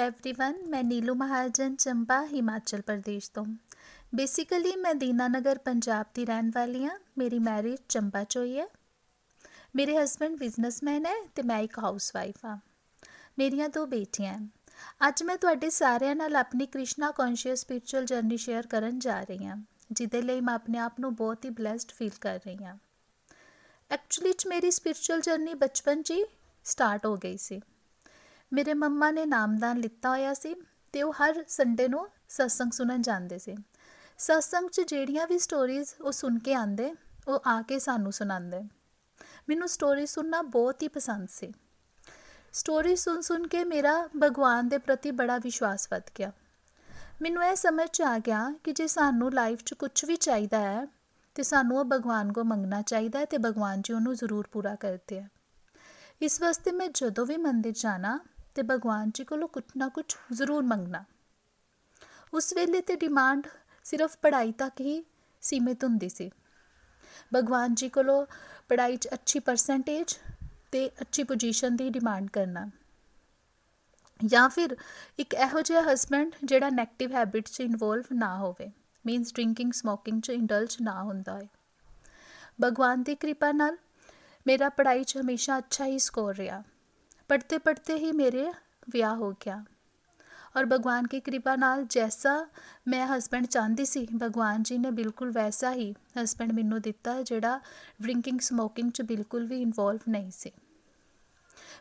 ਹਰੀ ਹਰੀ ਬੋਲ एवरीवन ਮੈਂ ਨੀਲੂ ਮਹਾਜਨ ਚੰਬਾ ਹਿਮਾਚਲ ਪ੍ਰਦੇਸ਼ ਤੋਂ ਬੇਸਿਕਲੀ ਮੈਂ ਦੀਨਾਨਗਰ ਪੰਜਾਬ ਦੀ ਰਹਿਣ ਵਾਲੀ ਹਾਂ ਮੇਰੀ ਮੈਰਿਜ ਚੰਬਾ 'ਚ ਹੋਈ ਹੈ ਮੇਰੇ ਹਸਬੰਡ ਬਿਜ਼ਨਸਮੈਨ ਹੈ ਤੇ ਮੈਂ ਇੱਕ ਹਾਊਸਵਾਈਫ ਹਾਂ ਮੇਰੀਆਂ ਦੋ ਬੇਟੀਆਂ ਹਨ ਅੱਜ ਮੈਂ ਤੁਹਾਡੇ ਸਾਰਿਆਂ ਨਾਲ ਆਪਣੀ Krishna conscious spiritual journey share ਕਰਨ ਜਾ ਰਹੀ ਹਾਂ ਜਿਹਦੇ ਲਈ ਮੈਂ ਆਪਣੇ ਆਪ ਨੂੰ ਬਹੁਤ ਹੀ ਬlesed ਫੀਲ ਕਰ ਰਹੀ ਹਾਂ ਐਕਚੁਅਲੀ ਚ ਮੇਰੀ ਸਪਿਰਚੁਅਲ ਜਰਨੀ ਬਚਪਨ 'ਚ ਹੀ ਸਟਾਰਟ ਹੋ ਗਈ ਸੀ ਮੇਰੇ ਮੰਮਾ ਨੇ ਨਾਮਦਾਨ ਲਿੱਤਾ ਹੋਇਆ ਸੀ ਤੇ ਉਹ ਹਰ ਸੰਡੇ ਨੂੰ ਸਤਸੰਗ ਸੁਣਨ ਜਾਂਦੇ ਸੀ। ਸਤਸੰਗ 'ਚ ਜਿਹੜੀਆਂ ਵੀ ਸਟੋਰੀਜ਼ ਉਹ ਸੁਣ ਕੇ ਆਂਦੇ ਉਹ ਆ ਕੇ ਸਾਨੂੰ ਸੁਣਾਉਂਦੇ। ਮੈਨੂੰ ਸਟੋਰੀ ਸੁਣਨਾ ਬਹੁਤ ਹੀ ਪਸੰਦ ਸੀ। ਸਟੋਰੀ ਸੁਣ ਸੁਣ ਕੇ ਮੇਰਾ ਭਗਵਾਨ ਦੇ ਪ੍ਰਤੀ ਬੜਾ ਵਿਸ਼ਵਾਸ ਵੱਧ ਗਿਆ। ਮੈਨੂੰ ਇਹ ਸਮਝ ਚ ਆ ਗਿਆ ਕਿ ਜੇ ਸਾਨੂੰ ਲਾਈਫ 'ਚ ਕੁਝ ਵੀ ਚਾਹੀਦਾ ਹੈ, ਤੇ ਸਾਨੂੰ ਉਹ ਭਗਵਾਨ ਕੋ ਮੰਗਣਾ ਚਾਹੀਦਾ ਹੈ ਤੇ ਭਗਵਾਨ ਜੀ ਉਹਨੂੰ ਜ਼ਰੂਰ ਪੂਰਾ ਕਰਦੇ ਆ। ਇਸ ਵਾਸਤੇ ਮੈਂ ਜਦੋਂ ਵੀ ਮੰਦਿਰ ਜਾਣਾ ਤੇ ਭਗਵਾਨ ਜੀ ਕੋਲੋਂ ਕੁਝ ਨਾ ਕੁਝ ਜ਼ਰੂਰ ਮੰਗਣਾ। ਉਸ ਵੇਲੇ ਤੇ ਡਿਮਾਂਡ ਸਿਰਫ ਪੜ੍ਹਾਈ ਤੱਕ ਹੀ ਸੀਮਿਤ ਹੁੰਦੀ ਸੀ। ਭਗਵਾਨ ਜੀ ਕੋਲੋਂ ਪੜ੍ਹਾਈ 'ਚ ਅੱਛੀ ਪਰਸੈਂਟੇਜ ਤੇ ਅੱਛੀ ਪੋਜੀਸ਼ਨ ਦੀ ਡਿਮਾਂਡ ਕਰਨਾ। ਜਾਂ ਫਿਰ ਇੱਕ ਇਹੋ ਜਿਹਾ ਹਸਬੰਡ ਜਿਹੜਾ 네ਗੇਟਿਵ ਹੈਬਿਟ 'ਚ ਇਨਵੋਲਵ ਨਾ ਹੋਵੇ ਮੀਨਸ ਡਰਿੰਕਿੰਗ ਸਮੋਕਿੰਗ 'ਚ ਇੰਡਲਜ ਨਾ ਹੁੰਦਾ ਹੈ ਭਗਵਾਨ ਦੀ ਕਿਰਪਾ ਨਾਲ ਮੇਰਾ ਪੜ੍ਹਾਈ 'ਚ ਹਮੇਸ਼ਾ ਅੱਛਾ ਹੀ ਸਕੋਰ ਰਿਹਾ। पढ़ते पढ़ते ही मेरे ਵਿਆਹ ਹੋ ਗਿਆ ਔਰ ਭਗਵਾਨ ਕੀ ਕਿਰਪਾ ਨਾਲ ਜੈਸਾ ਮੈਂ ਹਸਬੰਡ ਚਾਹੁੰਦੀ ਸੀ ਭਗਵਾਨ ਜੀ ਨੇ ਬਿਲਕੁਲ ਵੈਸਾ ਹੀ ਹਸਬੰਡ ਮੈਨੂੰ ਦਿੱਤਾ ਜਿਹੜਾ ਡਰਿੰਕਿੰਗ ਸਮੋਕਿੰਗ 'ਚ ਬਿਲਕੁਲ ਵੀ ਇਨਵੋਲਵ ਨਹੀਂ ਸੀ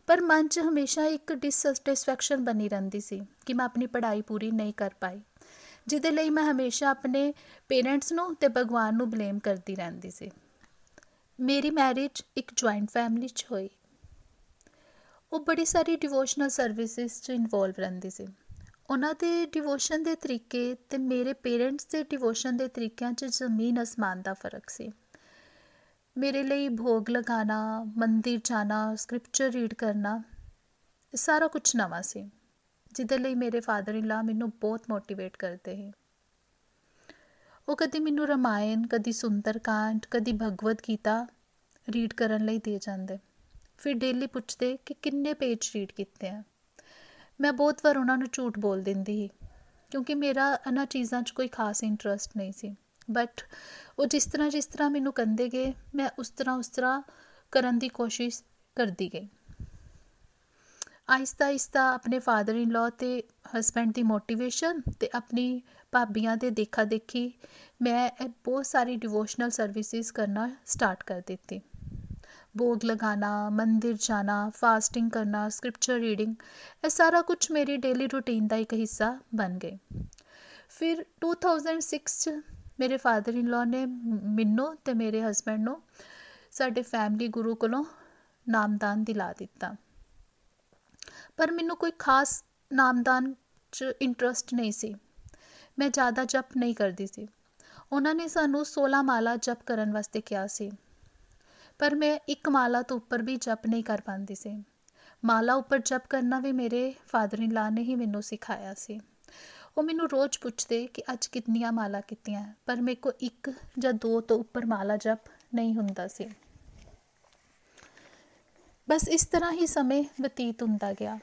ਪਰ ਮਨ 'ਚ ਹਮੇਸ਼ਾ ਇੱਕ ਡਿਸਸੈਟੀਸਫੈਕਸ਼ਨ ਬਣੀ ਰਹਿੰਦੀ ਸੀ ਕਿ ਮੈਂ ਆਪਣੀ ਪੜ੍ਹਾਈ ਪੂਰੀ ਨਹੀਂ ਕਰ ਪਾਈ ਜਿਹਦੇ ਲਈ ਮੈਂ ਹਮੇਸ਼ਾ ਆਪਣੇ ਪੇਰੈਂਟਸ ਨੂੰ ਤੇ ਭਗਵਾਨ ਨੂੰ ਬਲੇਮ ਕਰਦੀ ਰਹਿੰਦੀ ਸੀ ਮੇਰੀ ਮੈਰਿਜ ਇੱਕ ਜੁਆਇੰਟ ਫੈਮਿਲੀ 'ਚ ਹੋਈ ਉਹ ਬੜੀ ਸਾਰੀ ਡਿਵੋਸ਼ਨਲ ਸਰਵਿਸਿਜ਼ 'ਚ ਇਨਵੋਲਵ ਰਹਿੰਦੀ ਸੀ। ਉਹਨਾਂ ਦੇ ਡਿਵੋਸ਼ਨ ਦੇ ਤਰੀਕੇ ਤੇ ਮੇਰੇ ਪੇਰੈਂਟਸ ਦੇ ਡਿਵੋਸ਼ਨ ਦੇ ਤਰੀਕਿਆਂ 'ਚ ਜ਼ਮੀਨ ਅਸਮਾਨ ਦਾ ਫ਼ਰਕ ਸੀ। ਮੇਰੇ ਲਈ ਭੋਗ ਲਗਾਣਾ ਮੰਦਿਰ ਜਾਣਾ ਸਕ੍ਰਿਪਚਰ ਰੀਡ ਕਰਨਾ ਸਾਰਾ ਕੁਝ ਨਵਾਂ ਸੀ, ਜਿਹਦੇ ਲਈ ਮੇਰੇ ਫਾਦਰ ਇਨ ਲਾ ਮੈਨੂੰ ਬਹੁਤ ਮੋਟੀਵੇਟ ਕਰਦੇ ਸੀ। ਉਹ ਕਦੀ ਮੈਨੂੰ ਰਮਾਇਣ, ਕਦੀ ਸੁੰਦਰਕਾਂਡ ਕਦੀ ਭਗਵਦ ਗੀਤਾ ਰੀਡ ਕਰਨ ਲਈ ਦੇ ਜਾਂਦੇ। ਫਿਰ ਡੇਲੀ ਪੁੱਛਦੇ ਕਿ ਕਿੰਨੇ ਪੇਜ ਰੀਡ ਕੀਤੇ ਆ। ਮੈਂ ਬਹੁਤ ਵਾਰ ਉਹਨਾਂ ਨੂੰ ਝੂਠ ਬੋਲ ਦਿੰਦੀ ਸੀ, ਕਿਉਂਕਿ ਮੇਰਾ ਇਹਨਾਂ ਚੀਜ਼ਾਂ 'ਚ ਕੋਈ ਖਾਸ ਇੰਟਰਸਟ ਨਹੀਂ ਸੀ। ਬਟ ਉਹ ਜਿਸ ਤਰ੍ਹਾਂ ਜਿਸ ਤਰ੍ਹਾਂ ਮੈਨੂੰ ਕੰਦੇ ਗਏ, ਮੈਂ ਉਸ ਤਰ੍ਹਾਂ ਉਸ ਤਰ੍ਹਾਂ ਕਰਨ ਦੀ ਕੋਸ਼ਿਸ਼ ਕਰਦੀ ਗਈ। ਆਇਸਤਾ ਆਇਸਤਾ ਆਪਣੇ ਫਾਦਰ ਇਨ ਲਾ ਤੇ ਹਸਬੰਡ ਦੀ ਮੋਟੀਵੇਸ਼ਨ ਤੇ ਆਪਣੀ ਭਾਬੀਆਂ ਦੇ ਦੇਖਾ ਦੇਖੀ ਮੈਂ ਬਹੁਤ ਸਾਰੀ ਡਿਵੋਸ਼ਨਲ ਸਰਵਿਸਿਜ਼ ਕਰਨਾ ਸਟਾਰਟ ਕਰ ਦਿੱਤੀ। ਭੋਗ ਲਗਾਣਾ ਮੰਦਿਰ ਜਾਣਾ ਫਾਸਟਿੰਗ ਕਰਨਾ ਸਕ੍ਰਿਪਚਰ ਰੀਡਿੰਗ ਇਹ ਸਾਰਾ ਕੁਝ ਮੇਰੀ ਡੇਲੀ ਰੂਟੀਨ ਦਾ ਇੱਕ ਹਿੱਸਾ ਬਣ ਗਏ ਫਿਰ 2006 ਚ ਮੇਰੇ ਫਾਦਰ ਇਨ ਲਾ ਨੇ ਮੈਨੂੰ ਤੇ ਮੇਰੇ ਹਸਬੰਡ ਨੂੰ ਸਾਡੇ ਫੈਮਿਲੀ ਗੁਰੂ ਕੋਲੋਂ ਨਾਮਦਾਨ ਦਿਲਾ ਦਿੱਤਾ ਪਰ ਮੈਨੂੰ ਕੋਈ ਖਾਸ ਨਾਮਦਾਨ 'ਚ ਇੰਟਰਸਟ ਨਹੀਂ ਸੀ ਮੈਂ ਜ਼ਿਆਦਾ ਜਪ ਨਹੀਂ ਕਰਦੀ ਸੀ ਉਹਨਾਂ ਨੇ ਸਾਨੂੰ 16 ਮਾਲਾ ਜਪ ਕਰਨ ਵਾਸਤੇ ਕਿਹਾ ਸੀ ਪਰ ਮੈਂ ਇੱਕ ਮਾਲਾ ਤੋਂ ਉੱਪਰ ਵੀ ਜਪ ਨਹੀਂ ਕਰ ਪਾਉਂਦੀ ਸੀ। ਮਾਲਾ ਉੱਪਰ ਜਪ ਕਰਨਾ ਵੀ ਮੇਰੇ ਫਾਦਰ ਇਨ ਲਾ ਨੇ ਹੀ ਮੈਨੂੰ ਸਿਖਾਇਆ ਸੀ। ਉਹ ਮੈਨੂੰ ਰੋਜ਼ ਪੁੱਛਦੇ ਕਿ ਅੱਜ ਕਿੰਨੀਆਂ ਮਾਲਾ ਕੀਤੀਆਂ, ਪਰ ਮੇਰੇ ਕੋ ਇੱਕ ਜਾਂ ਦੋ ਤੋਂ ਉੱਪਰ ਮਾਲਾ ਜਪ ਨਹੀਂ ਹੁੰਦਾ ਸੀ। ਬਸ ਇਸ ਤਰ੍ਹਾਂ ਹੀ ਸਮੇਂ ਬਤੀਤ ਹੁੰਦਾ ਗਿਆ।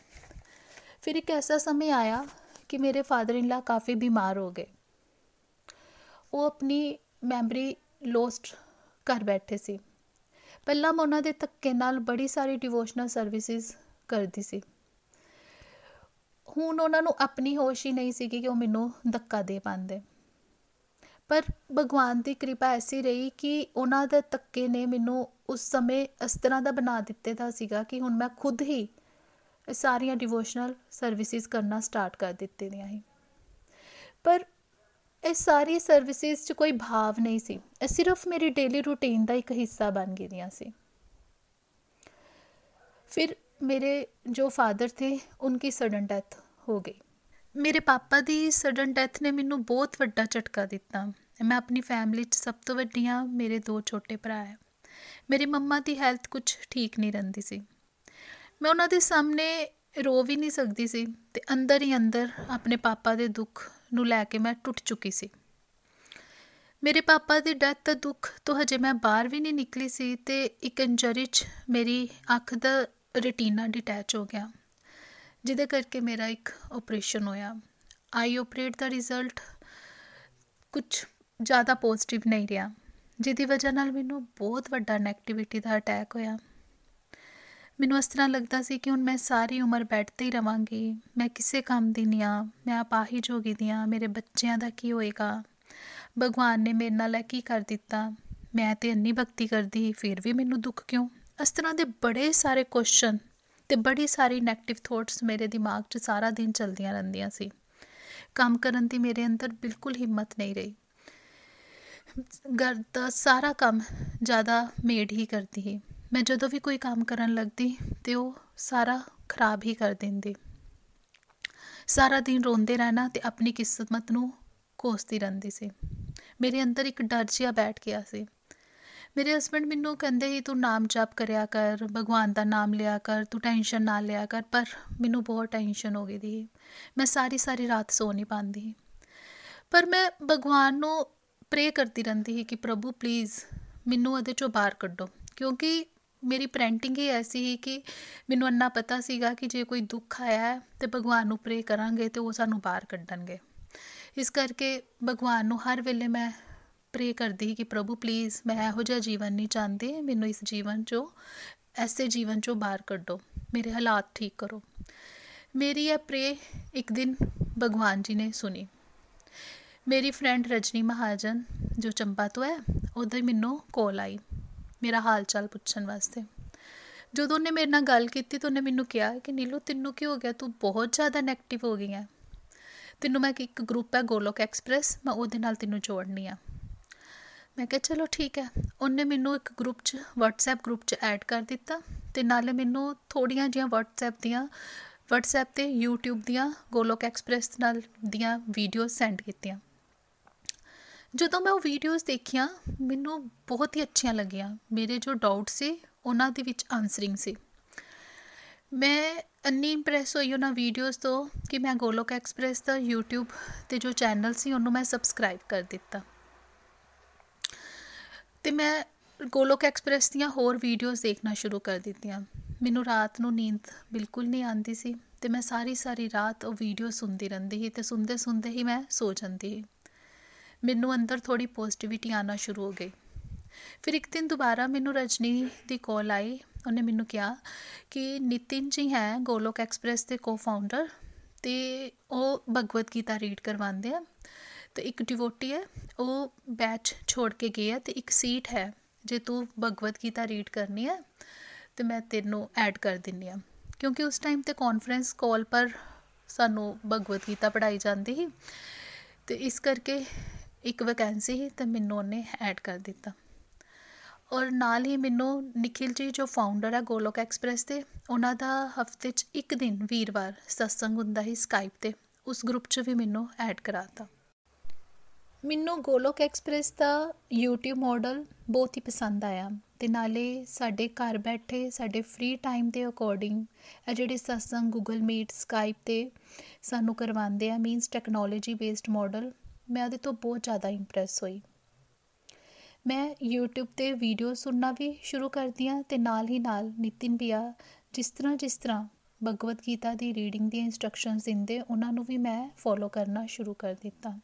ਫਿਰ ਇੱਕ ਐਸਾ ਸਮੇਂ ਆਇਆ ਕਿ ਮੇਰੇ ਫਾਦਰ ਇਨ ਲਾ ਕਾਫੀ ਬਿਮਾਰ ਹੋ ਗਏ। ਉਹ ਆਪਣੀ ਮੈਮਰੀ ਲੋਸਟ ਕਰ ਬੈਠੇ ਸੀ। ਪਹਿਲਾਂ ਮੈਂ ਉਹਨਾਂ ਦੇ ਧੱਕੇ ਨਾਲ ਬੜੀ ਸਾਰੀ ਡਿਵੋਸ਼ਨਲ ਸਰਵਿਸਿਜ਼ ਕਰਦੀ ਸੀ। ਹੁਣ ਉਹਨਾਂ ਨੂੰ ਆਪਣੀ ਹੋਸ਼ ਹੀ ਨਹੀਂ ਸੀ ਕਿ ਉਹ ਮੈਨੂੰ ਧੱਕਾ ਦੇ ਪਾਉਂਦੇ। ਪਰ ਭਗਵਾਨ ਦੀ ਕਿਰਪਾ ਐਸੀ ਰਹੀ ਕਿ ਉਹਨਾਂ ਦੇ ਧੱਕੇ ਨੇ ਮੈਨੂੰ ਉਸ ਸਮੇਂ ਇਸ ਤਰ੍ਹਾਂ ਦਾ ਬਣਾ ਦਿੱਤੇ ਦਾ ਸੀਗਾ ਕਿ ਹੁਣ ਮੈਂ ਖੁਦ ਹੀ ਸਾਰੀਆਂ ਡਿਵੋਸ਼ਨਲ ਸਰਵਿਸਿਜ਼ ਕਰਨਾ ਸਟਾਰਟ ਕਰ ਦਿੱਤੇ ਦੀਆਂ ਸੀ ਪਰ ਇਹ ਸਾਰੀ ਸਰਵਿਸਿਜ਼ 'ਚ ਕੋਈ ਭਾਵ ਨਹੀਂ ਸੀ। ਇਹ ਸਿਰਫ ਮੇਰੀ ਡੇਲੀ ਰੁਟੀਨ ਦਾ ਇੱਕ ਹਿੱਸਾ ਬਣ ਗਈਆਂ ਸੀ। ਫਿਰ ਮੇਰੇ ਜੋ ਫਾਦਰ ਥੇ, ਉਨਕੀ ਸਡਨ ਡੈਥ ਹੋ ਗਈ। ਮੇਰੇ ਪਾਪਾ ਦੀ ਸਡਨ ਡੈਥ ਨੇ ਮੈਨੂੰ ਬਹੁਤ ਵੱਡਾ ਝਟਕਾ ਦਿੱਤਾ। ਮੈਂ ਆਪਣੀ ਫੈਮਿਲੀ 'ਚ ਸਭ ਤੋਂ ਵੱਡੀ ਹਾਂ, ਮੇਰੇ ਦੋ ਛੋਟੇ ਭਰਾ ਹੈ। ਮੇਰੀ ਮੰਮਾ ਦੀ ਹੈਲਥ ਕੁਝ ਠੀਕ ਨਹੀਂ ਰਹਿੰਦੀ ਸੀ। ਮੈਂ ਉਹਨਾਂ ਦੇ ਸਾਹਮਣੇ ਰੋ ਵੀ ਨਹੀਂ ਸਕਦੀ ਸੀ ਤੇ ਅੰਦਰ ਹੀ ਅੰਦਰ ਆਪਣੇ ਪਾਪਾ ਦੇ ਦੁੱਖ ਨੂੰ ਲੈ ਕੇ ਮੈਂ ਟੁੱਟ ਚੁੱਕੀ ਸੀ। ਮੇਰੇ ਪਾਪਾ ਦੀ ਡੈਥ ਦਾ ਦੁੱਖ ਤੋਂ ਹਜੇ ਮੈਂ ਬਾਹਰ ਵੀ ਨਹੀਂ ਨਿਕਲੀ ਸੀ ਤੇ ਇੱਕ ਇੰਜਰੀ 'ਚ ਮੇਰੀ ਅੱਖ ਦਾ ਰੈਟੀਨਾ ਡਿਟੈਚ ਹੋ ਗਿਆ, ਜਿਹਦੇ ਕਰਕੇ ਮੇਰਾ ਇੱਕ ਆਪਰੇਸ਼ਨ ਹੋਇਆ। ਆਈ ਆਪਰੇਟ ਦਾ ਰਿਜ਼ਲਟ ਕੁਝ ਜ਼ਿਆਦਾ ਪੋਜ਼ਿਟਿਵ ਨਹੀਂ ਰਿਹਾ, ਜਿਹਦੀ ਵਜ੍ਹਾ ਨਾਲ ਮੈਨੂੰ ਬਹੁਤ ਵੱਡਾ ਨੈਗੇਟਿਵਿਟੀ ਦਾ ਅਟੈਕ ਹੋਇਆ। ਮੈਨੂੰ ਇਸ ਤਰ੍ਹਾਂ ਲੱਗਦਾ ਸੀ ਕਿ ਹੁਣ ਮੈਂ ਸਾਰੀ ਉਮਰ ਬੈੱਡ ਤੇ ਹੀ ਰਵਾਂਗੀ। ਮੈਂ ਕਿਸੇ ਕੰਮ ਦੀ ਨਹੀਂ ਆ। ਮੈਂ ਆਪਾਹੀ ਜੋਗੀ ਦੀ ਆ। ਮੇਰੇ ਬੱਚਿਆਂ ਦਾ ਕੀ ਹੋਏਗਾ? ਭਗਵਾਨ ਨੇ ਮੇਰੇ ਨਾਲ ਕੀ ਕਰ ਦਿੱਤਾ? ਮੈਂ ਤੇ ਇੰਨੀ ਭਗਤੀ ਕਰਦੀ, ਫਿਰ ਵੀ ਮੈਨੂੰ ਦੁੱਖ ਕਿਉਂ? ਇਸ ਤਰ੍ਹਾਂ ਦੇ ਬੜੇ ਸਾਰੇ ਕੁਐਸਚਨ ਤੇ ਬੜੀ ਸਾਰੀ ਨੈਗੇਟਿਵ ਥੋਟਸ ਮੇਰੇ ਦਿਮਾਗ 'ਚ ਸਾਰਾ ਦਿਨ ਚਲਦੀਆਂ ਰਹਿੰਦੀਆਂ ਸੀ। ਕੰਮ ਕਰਨ ਦੀ ਮੇਰੇ ਅੰਦਰ ਬਿਲਕੁਲ ਹਿੰਮਤ ਨਹੀਂ ਰਹੀ। ਘਰ ਦਾ ਸਾਰਾ ਕੰਮ ਜ਼ਿਆਦਾ ਮੇਡ ਹੀ ਕਰਦੀ ਹੈ ਮੈਂ ਜਦੋਂ ਵੀ ਕੋਈ ਕੰਮ ਕਰਨ ਲੱਗਦੀ ਤੇ ਉਹ ਸਾਰਾ ਖਰਾਬ ਹੀ ਕਰ ਦਿੰਦੀ। ਸਾਰਾ ਦਿਨ ਰੋਂਦੇ ਰਹਿਣਾ ਤੇ ਆਪਣੀ ਕਿਸਮਤ ਨੂੰ ਕੋਸਦੀ ਰਹਿੰਦੀ ਸੀ। ਮੇਰੇ ਅੰਦਰ ਇੱਕ ਡਰ ਜਿਹਾ ਬੈਠ ਗਿਆ ਸੀ। ਮੇਰੇ ਹਸਬੰਡ ਮੈਨੂੰ ਕਹਿੰਦੇ ਸੀ, ਤੂੰ ਨਾਮ ਜਪ ਕਰਿਆ ਕਰ, ਭਗਵਾਨ ਦਾ ਨਾਮ ਲਿਆ ਕਰ, ਤੂੰ ਟੈਨਸ਼ਨ ਨਾ ਲਿਆ ਕਰ। ਪਰ ਮੈਨੂੰ ਬਹੁਤ ਟੈਨਸ਼ਨ ਹੋ ਗਈ ਦੀ। ਮੈਂ ਸਾਰੀ ਸਾਰੀ ਰਾਤ ਸੋ ਨਹੀਂ ਪਾਉਂਦੀ। ਪਰ ਮੈਂ ਭਗਵਾਨ ਨੂੰ ਪ੍ਰੇ ਕਰਦੀ ਰਹਿੰਦੀ ਸੀ ਕਿ ਪ੍ਰਭੂ ਪਲੀਜ਼ ਮੈਨੂੰ ਇਹਦੇ ਚੋਂ ਬਾਹਰ ਕੱਢੋ। ਕਿਉਂਕਿ ਮੇਰੀ ਪ੍ਰਿੰਟਿੰਗ ਹੀ ਐਸੀ ਸੀ ਕਿ ਮੈਨੂੰ ਅੰਨਾ ਪਤਾ ਸੀਗਾ ਕਿ ਜੇ ਕੋਈ ਦੁੱਖ ਆਇਆ ਹੈ ਤੇ ਭਗਵਾਨ ਨੂੰ ਪ੍ਰੇ ਕਰਾਂਗੇ ਤੇ ਉਹ ਸਾਨੂੰ ਬਾਹਰ ਕੱਢਣਗੇ। ਇਸ ਕਰਕੇ ਭਗਵਾਨ ਨੂੰ ਹਰ ਵੇਲੇ ਮੈਂ ਪ੍ਰੇ ਕਰਦੀ ਕਿ ਪ੍ਰਭੂ ਪਲੀਜ਼ ਮੈਂ ਇਹੋ ਜਿਹਾ ਜੀਵਨ ਨਹੀਂ ਚਾਹੁੰਦੀ, ਮੈਨੂੰ ਇਸ ਜੀਵਨ 'ਚੋਂ, ਐਸੇ ਜੀਵਨ 'ਚੋਂ ਬਾਹਰ ਕੱਢੋ, ਮੇਰੇ ਹਾਲਾਤ ਠੀਕ ਕਰੋ। ਮੇਰੀ ਇਹ ਪ੍ਰੇ ਇੱਕ ਦਿਨ ਭਗਵਾਨ ਜੀ ਨੇ ਸੁਣੀ। ਮੇਰੀ ਫਰੈਂਡ ਰਜਨੀ ਮਹਾਜਨ ਜੋ ਚੰਪਾ ਤੋਂ ਹੈ, ਉਹਦੇ ਮੈਨੂੰ ਕਾਲ ਆਈ। ਮੇਰਾ ਹਾਲ ਚਾਲ ਪੁੱਛਣ ਵਾਸਤੇ। ਜਦੋਂ ਉਹਨੇ ਮੇਰੇ ਨਾਲ ਗੱਲ ਕੀਤੀ ਤਾਂ ਉਹਨੇ ਮੈਨੂੰ ਕਿਹਾ ਕਿ ਨੀਲੂ, ਤੈਨੂੰ ਕੀ ਹੋ ਗਿਆ? ਤੂੰ ਬਹੁਤ ਜ਼ਿਆਦਾ 네ਗੇਟਿਵ ਹੋ ਗਈ ਹੈ ਤੈਨੂੰ ਮੈਂ ਇੱਕ ਗਰੁੱਪ ਹੈ, ਗੋਲੋਕ ਐਕਸਪ੍ਰੈਸ ਮੈਂ ਉਹਦੇ ਨਾਲ ਤੈਨੂੰ ਜੋੜਨੀ ਆ। ਮੈਂ ਕਿਹਾ, ਚਲੋ ਠੀਕ ਹੈ। ਉਹਨੇ ਮੈਨੂੰ ਇੱਕ ਗਰੁੱਪ 'ਚ, WhatsApp ਗਰੁੱਪ 'ਚ ਐਡ ਕਰ ਦਿੱਤਾ ਤੇ ਨਾਲੇ ਮੈਨੂੰ ਥੋੜੀਆਂ ਜੀਆਂ WhatsApp ਦੀਆਂ, WhatsApp ਤੇ YouTube ਦੀਆਂ, ਗੋਲੋਕ ਐਕਸਪ੍ਰੈਸ ਨਾਲ ਦੀਆਂ ਵੀਡੀਓਜ਼ ਸੈਂਡ ਕੀਤੀਆਂ। ਜਦੋਂ ਮੈਂ ਉਹ ਵੀਡੀਓਜ਼ ਦੇਖੀਆਂ, ਮੈਨੂੰ ਬਹੁਤ ਹੀ ਅੱਛੀਆਂ ਲੱਗੀਆਂ। ਮੇਰੇ ਜੋ ਡਾਊਟ ਸੀ, ਉਹਨਾਂ ਦੇ ਵਿੱਚ ਆਨਸਰਿੰਗ ਸੀ। ਮੈਂ ਅੰਨੀ ਇੰਪ੍ਰੈਸ ਹੋਈ ਉਹਨਾਂ ਵੀਡੀਓਜ਼ ਤੋਂ ਕਿ ਮੈਂ ਗੋਲੋਕ ਐਕਸਪ੍ਰੈਸ ਦਾ YouTube ਤੇ ਜੋ ਚੈਨਲ ਸੀ, ਉਹਨੂੰ ਮੈਂ ਸਬਸਕ੍ਰਾਈਬ ਕਰ ਦਿੱਤਾ। ਤੇ ਮੈਂ ਗੋਲੋਕ ਐਕਸਪ੍ਰੈਸ ਦੀਆਂ ਹੋਰ ਵੀਡੀਓਜ਼ ਦੇਖਣਾ ਸ਼ੁਰੂ ਕਰ ਦਿੱਤੀਆਂ। ਮੈਨੂੰ ਰਾਤ ਨੂੰ ਨੀਂਦ ਬਿਲਕੁਲ ਨਹੀਂ ਆਉਂਦੀ ਸੀ ਤੇ ਮੈਂ ਸਾਰੀ ਸਾਰੀ ਰਾਤ ਉਹ ਵੀਡੀਓ ਸੁਣਦੀ ਰਹਿੰਦੀ ਸੀ ਤੇ ਸੁਣਦੇ ਸੁਣਦੇ ਹੀ ਮੈਂ ਸੋ ਜਾਂਦੀ ਸੀ। ਮੈਨੂੰ ਅੰਦਰ ਥੋੜੀ ਪੋਜ਼ਿਟਿਵਿਟੀ ਆਣਾ ਸ਼ੁਰੂ ਹੋ ਗਈ। ਫਿਰ ਇੱਕ ਦਿਨ ਦੁਬਾਰਾ ਮੈਨੂੰ ਰਜਨੀ ਦੀ ਕਾਲ ਆਈ। ਉਹਨੇ ਮੈਨੂੰ ਕਿਹਾ ਕਿ ਨਿਤਿਨ ਜੀ ਹੈ ਗੋਲੋਕ ਐਕਸਪ੍ਰੈਸ ਦੇ ਕੋ-ਫਾਊਂਡਰ ਤੇ ਉਹ ਭਗਵਤ ਗੀਤਾ ਰੀਡ ਕਰਵਾਉਂਦੇ ਆ ਤੇ ਇੱਕ ਡਿਵੋਟੀ ਹੈ, ਉਹ ਬੈਚ ਛੋੜ ਕੇ ਗਈ ਹੈ ਤੇ ਇੱਕ ਸੀਟ ਹੈ ਜੇ ਤੂੰ ਭਗਵਤ ਗੀਤਾ ਰੀਡ ਕਰਨੀ ਹੈ ਤੇ ਮੈਂ ਤੈਨੂੰ ਐਡ ਕਰ ਦਿੰਨੀ ਆ। ਕਿਉਂਕਿ ਉਸ ਟਾਈਮ ਤੇ ਕਾਨਫਰੰਸ ਕਾਲ ਪਰ ਸਾਨੂੰ ਭਗਵਤ ਗੀਤਾ ਪੜਾਈ ਜਾਂਦੀ ਸੀ ਤੇ ਇਸ ਕਰਕੇ ਇੱਕ ਵੈਕੈਂਸੀ ਸੀ ਤੇ ਮੈਨੂੰ ਉਹਨੇ ਐਡ ਕਰ ਦਿੱਤਾ। ਔਰ ਨਾਲ ਹੀ ਮੈਨੂੰ ਨikhil ਜੀ ਜੋ ਫਾਊਂਡਰ ਹੈ ਗੋਲੋਕ ਐਕਸਪ੍ਰੈਸ ਦੇ ਉਹਨਾਂ ਦਾ ਹਫ਼ਤੇ 'ਚ ਇੱਕ ਦਿਨ ਵੀਰਵਾਰ ਸਤਸੰਗ ਹੁੰਦਾ ਹੈ ਸਕਾਈਪ ਤੇ, ਉਸ ਗਰੁੱਪ 'ਚ ਵੀ ਮੈਨੂੰ ਐਡ ਕਰਾਤਾ। ਮੈਨੂੰ ਗੋਲੋਕ ਐਕਸਪ੍ਰੈਸ ਦਾ YouTube ਮਾਡਲ ਬਹੁਤ ਹੀ ਪਸੰਦ ਆਇਆ ਤੇ ਨਾਲੇ ਸਾਡੇ ਘਰ ਬੈਠੇ, ਸਾਡੇ ਫ੍ਰੀ ਟਾਈਮ ਦੇ ਅਕੋਰਡਿੰਗ ਇਹ ਜਿਹੜੇ ਸਤਸੰਗ Google Meet, Skype ਤੇ ਸਾਨੂੰ ਕਰਵਾਉਂਦੇ ਆ ਮੀਨਸ ਟੈਕਨੋਲੋਜੀ ਬੇਸਡ ਮਾਡਲ ਮੈਂ ਉਹਦੇ ਤੋਂ ਬਹੁਤ ਜ਼ਿਆਦਾ ਇੰਪ੍ਰੈਸ ਹੋਈ। ਮੈਂ YouTube ਤੇ ਵੀਡੀਓ ਸੁਣਨਾ ਵੀ ਸ਼ੁਰੂ ਕਰਦੀ ਆ ਤੇ ਨਾਲ ਹੀ ਨਾਲ ਨਿਤਿਨ ਪਿਆ ਜਿਸ ਤਰ੍ਹਾਂ ਜਿਸ ਤਰ੍ਹਾਂ ਭਗਵਤ ਗੀਤਾ ਦੀ ਰੀਡਿੰਗ ਦੀਆਂ ਇਨਸਟਰਕਸ਼ਨਸ ਦਿੰਦੇ, ਉਹਨਾਂ ਨੂੰ ਵੀ ਮੈਂ ਫੋਲੋ ਕਰਨਾ ਸ਼ੁਰੂ ਕਰ ਦਿੱਤਾ।